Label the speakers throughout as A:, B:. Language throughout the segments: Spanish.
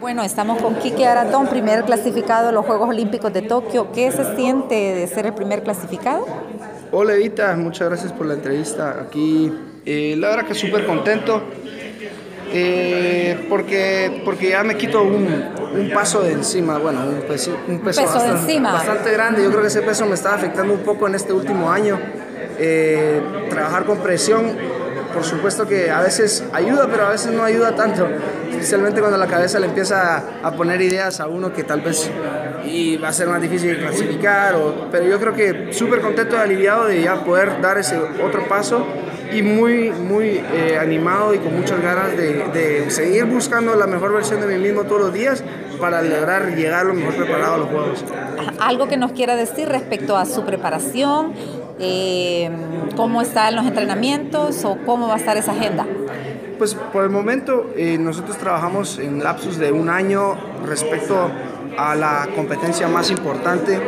A: Bueno, estamos con Quique Aratón, primer clasificado a los Juegos Olímpicos de Tokio. ¿Qué se siente de ser el primer clasificado?
B: Hola Edita, muchas gracias por la entrevista. Aquí, eh, la verdad que súper contento. Eh, porque, porque ya me quito un, un, paso de encima, bueno, un peso, un peso,
A: peso
B: bastante,
A: encima.
B: bastante, grande. Yo creo que ese peso me estaba afectando un poco en este último año. Eh, trabajar con presión, por supuesto que a veces ayuda, pero a veces no ayuda tanto, especialmente cuando la cabeza le empieza a poner ideas a uno que tal vez y va a ser más difícil clasificar, o, pero yo creo que súper contento y aliviado de ya poder dar ese otro paso y muy, muy eh, animado y con muchas ganas de, de, seguir buscando la mejor versión de mí mismo todos los días para lograr llegar lo mejor preparado a los Juegos.
A: Algo que nos quiera decir respecto a su preparación, eh, cómo están los entrenamientos o cómo va a estar esa agenda.
B: Pues por el momento eh, nosotros trabajamos en lapsus de un año respecto a la competencia más importante.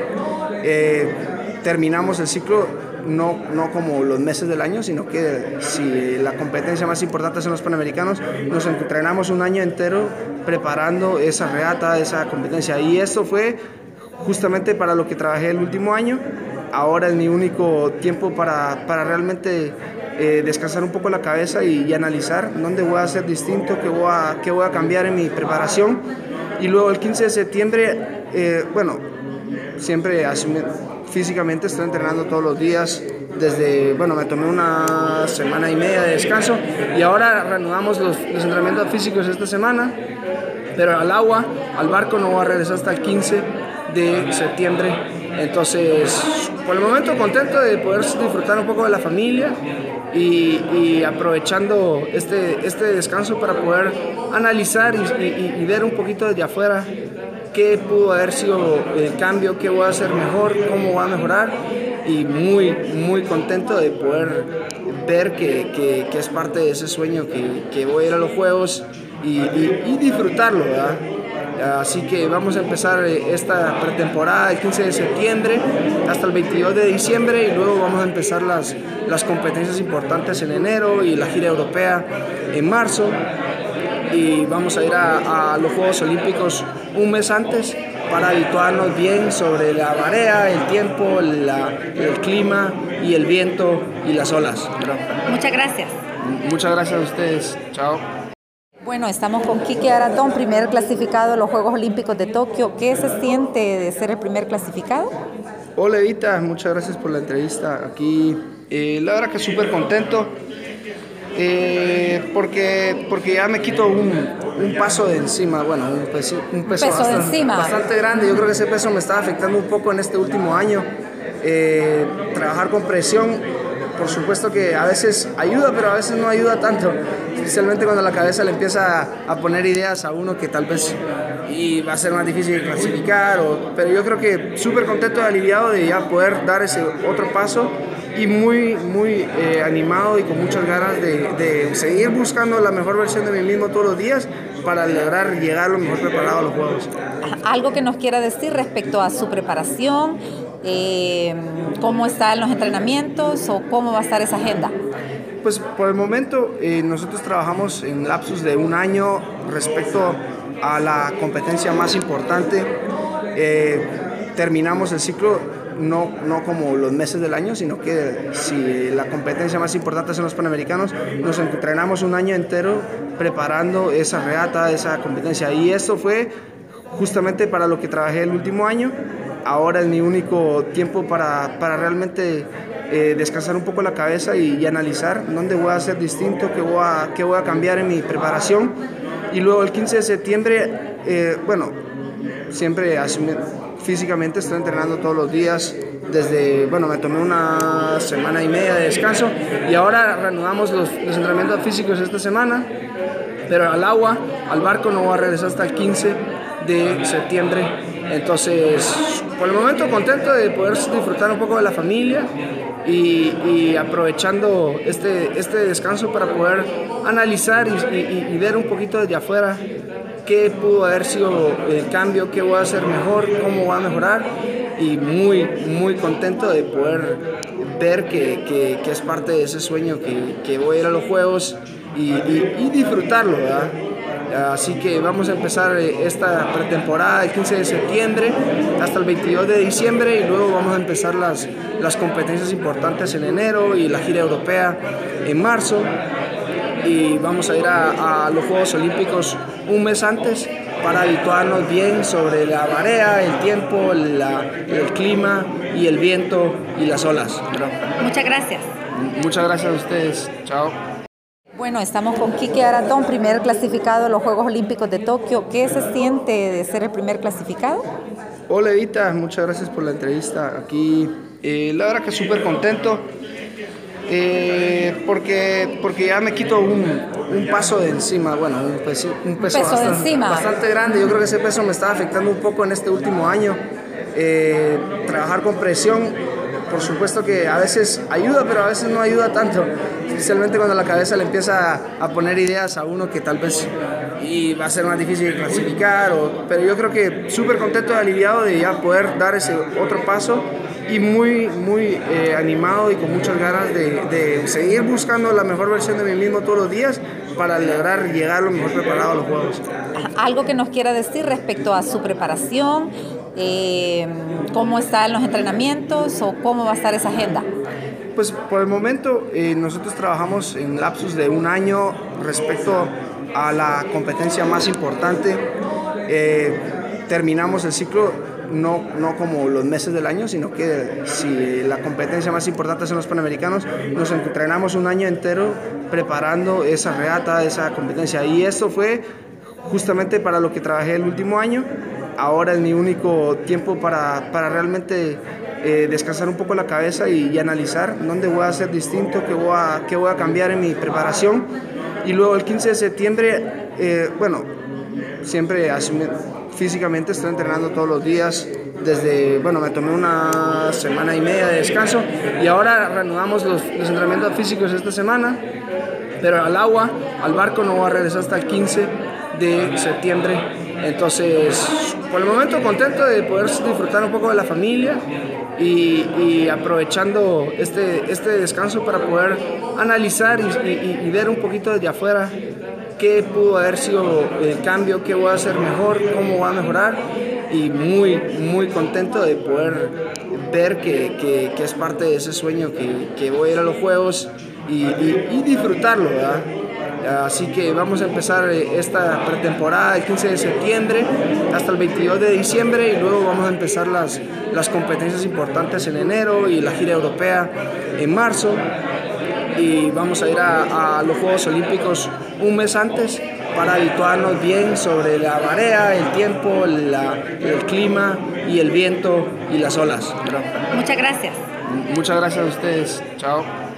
B: Eh, terminamos el ciclo no, no como los meses del año, sino que si la competencia más importante son los Panamericanos, nos entrenamos un año entero preparando esa reata, esa competencia. Y esto fue justamente para lo que trabajé el último año. Ahora es mi único tiempo para, para realmente eh, descansar un poco la cabeza y, analizar dónde voy a hacer distinto, qué voy a, qué voy a cambiar en mi preparación. Y luego el 15 de septiembre, eh, bueno, siempre físicamente estoy entrenando todos los días. Desde, bueno, me tomé una semana y media de descanso y ahora reanudamos los, los entrenamientos físicos esta semana. Pero al agua, al barco no voy a regresar hasta el 15 de septiembre. Entonces, por el momento contento de poder disfrutar un poco de la familia y, aprovechando este, este descanso para poder analizar y, ver un poquito desde afuera qué pudo haber sido el cambio, qué voy a hacer mejor, cómo voy a mejorar y muy, muy contento de poder ver que, que, es parte de ese sueño que, que, voy a ir a los Juegos y disfrutarlo, ¿verdad? Así que vamos a empezar esta pretemporada el 15 de septiembre hasta el 22 de diciembre y luego vamos a empezar las, las competencias importantes en enero y la gira europea en marzo. Y vamos a ir a, a los Juegos Olímpicos un mes antes para habituarnos bien sobre la marea, el tiempo, la, el clima y el viento y las olas.
A: Muchas gracias.
B: Muchas gracias a ustedes. Chao.
A: Bueno, estamos con Quique Aratón, primer clasificado a los Juegos Olímpicos de Tokio. ¿Qué se siente de ser el primer clasificado?
B: Hola Edita, muchas gracias por la entrevista. Aquí, eh, la verdad que súper contento. Eh, porque, porque ya me quito un, un, paso de encima, bueno, un peso, un peso,
A: peso
B: bastante,
A: encima.
B: bastante, grande. Yo creo que ese peso me estaba afectando un poco en este último año. Eh, trabajar con presión, por supuesto que a veces ayuda, pero a veces no ayuda tanto, especialmente cuando la cabeza le empieza a poner ideas a uno que tal vez y va a ser más difícil clasificar, o, pero yo creo que súper contento y aliviado de ya poder dar ese otro paso y muy, muy eh, animado y con muchas ganas de, de, seguir buscando la mejor versión de mí mismo todos los días para lograr llegar lo mejor preparado a los Juegos.
A: Algo que nos quiera decir respecto a su preparación, eh, cómo están los entrenamientos o cómo va a estar esa agenda.
B: Pues por el momento eh, nosotros trabajamos en lapsus de un año respecto a la competencia más importante. Eh, terminamos el ciclo no, no como los meses del año, sino que si la competencia más importante son los Panamericanos, nos entrenamos un año entero preparando esa reata, esa competencia. Y esto fue justamente para lo que trabajé el último año. Ahora es mi único tiempo para, para realmente eh, descansar un poco la cabeza y, y, analizar dónde voy a hacer distinto, qué voy a, qué voy a cambiar en mi preparación. Y luego el 15 de septiembre, eh, bueno, siempre físicamente estoy entrenando todos los días. Desde, bueno, me tomé una semana y media de descanso y ahora reanudamos los, los entrenamientos físicos esta semana. Pero al agua, al barco no voy a regresar hasta el 15 de septiembre. Entonces, por el momento contento de poder disfrutar un poco de la familia y, aprovechando este, este descanso para poder analizar y, ver un poquito desde afuera qué pudo haber sido el cambio, qué voy a hacer mejor, cómo voy a mejorar y muy, muy contento de poder ver que, que, es parte de ese sueño que, que, voy a ir a los Juegos y disfrutarlo, ¿verdad? Así que vamos a empezar eh, esta pretemporada el 15 de septiembre hasta el 22 de diciembre y luego vamos a empezar las, las competencias importantes en enero y la gira europea en marzo. Y vamos a ir a, los Juegos Olímpicos un mes antes para habituarnos bien sobre la marea, el tiempo, el clima y el viento y las olas.
A: Muchas gracias.
B: Muchas gracias a ustedes. Chao.
A: Bueno, estamos con Kike Aratón, primer clasificado a los Juegos Olímpicos de Tokio. ¿Qué se siente de ser el primer clasificado?
B: Hola Evita, muchas gracias por la entrevista. Aquí, eh, la verdad que súper contento. Eh, porque, porque ya me quito un, un, paso de encima, bueno, un peso, un peso, bastante, bastante, grande. Yo creo que ese peso me estaba afectando un poco en este último año. Eh, trabajar con presión por supuesto que a veces ayuda, pero a veces no ayuda tanto, especialmente cuando la cabeza le empieza a poner ideas a uno que tal vez y va a ser más difícil clasificar, o, pero yo creo que súper contento aliviado de ya poder dar ese otro paso y muy, muy eh, animado y con muchas ganas de, de, seguir buscando la mejor versión de mí mismo todos los días para lograr llegar lo mejor preparado a los Juegos.
A: Algo que nos quiera decir respecto a su preparación, eh, cómo están los entrenamientos o cómo va a estar esa agenda.
B: Pues por el momento eh, nosotros trabajamos en lapsus de un año respecto a la competencia más importante. Eh, terminamos el ciclo no, no como los meses del año, sino que si la competencia más importante son los Panamericanos, nos entrenamos un año entero preparando esa reata, esa competencia. Y esto fue justamente para lo que trabajé el último año ahora es mi único tiempo para, para realmente eh, descansar un poco la cabeza y, analizar dónde voy a hacer distinto, qué voy a, qué voy a cambiar en mi preparación. Y luego el 15 de septiembre, eh, bueno, siempre físicamente estoy entrenando todos los días. Desde, bueno, me tomé una semana y media de descanso y ahora reanudamos los, los entrenamientos físicos esta semana, pero al agua, al barco no voy a regresar hasta el 15 de septiembre. Entonces, por el momento contento de poder disfrutar un poco de la familia y, aprovechando este, este descanso para poder analizar y, ver un poquito desde afuera qué pudo haber sido el cambio, qué voy a hacer mejor, cómo voy a mejorar y muy, muy contento de poder ver que, que, es parte de ese sueño, que, que, voy a ir a los Juegos y disfrutarlo, ¿verdad? Así que vamos a empezar eh, esta pretemporada el 15 de septiembre hasta el 22 de diciembre y luego vamos a empezar las, las competencias importantes en enero y la gira europea en marzo. Y vamos a ir a, los Juegos Olímpicos un mes antes para habituarnos bien sobre la marea, el tiempo, el clima y el viento y las olas.
A: Muchas gracias.
B: Muchas gracias a ustedes. Chao.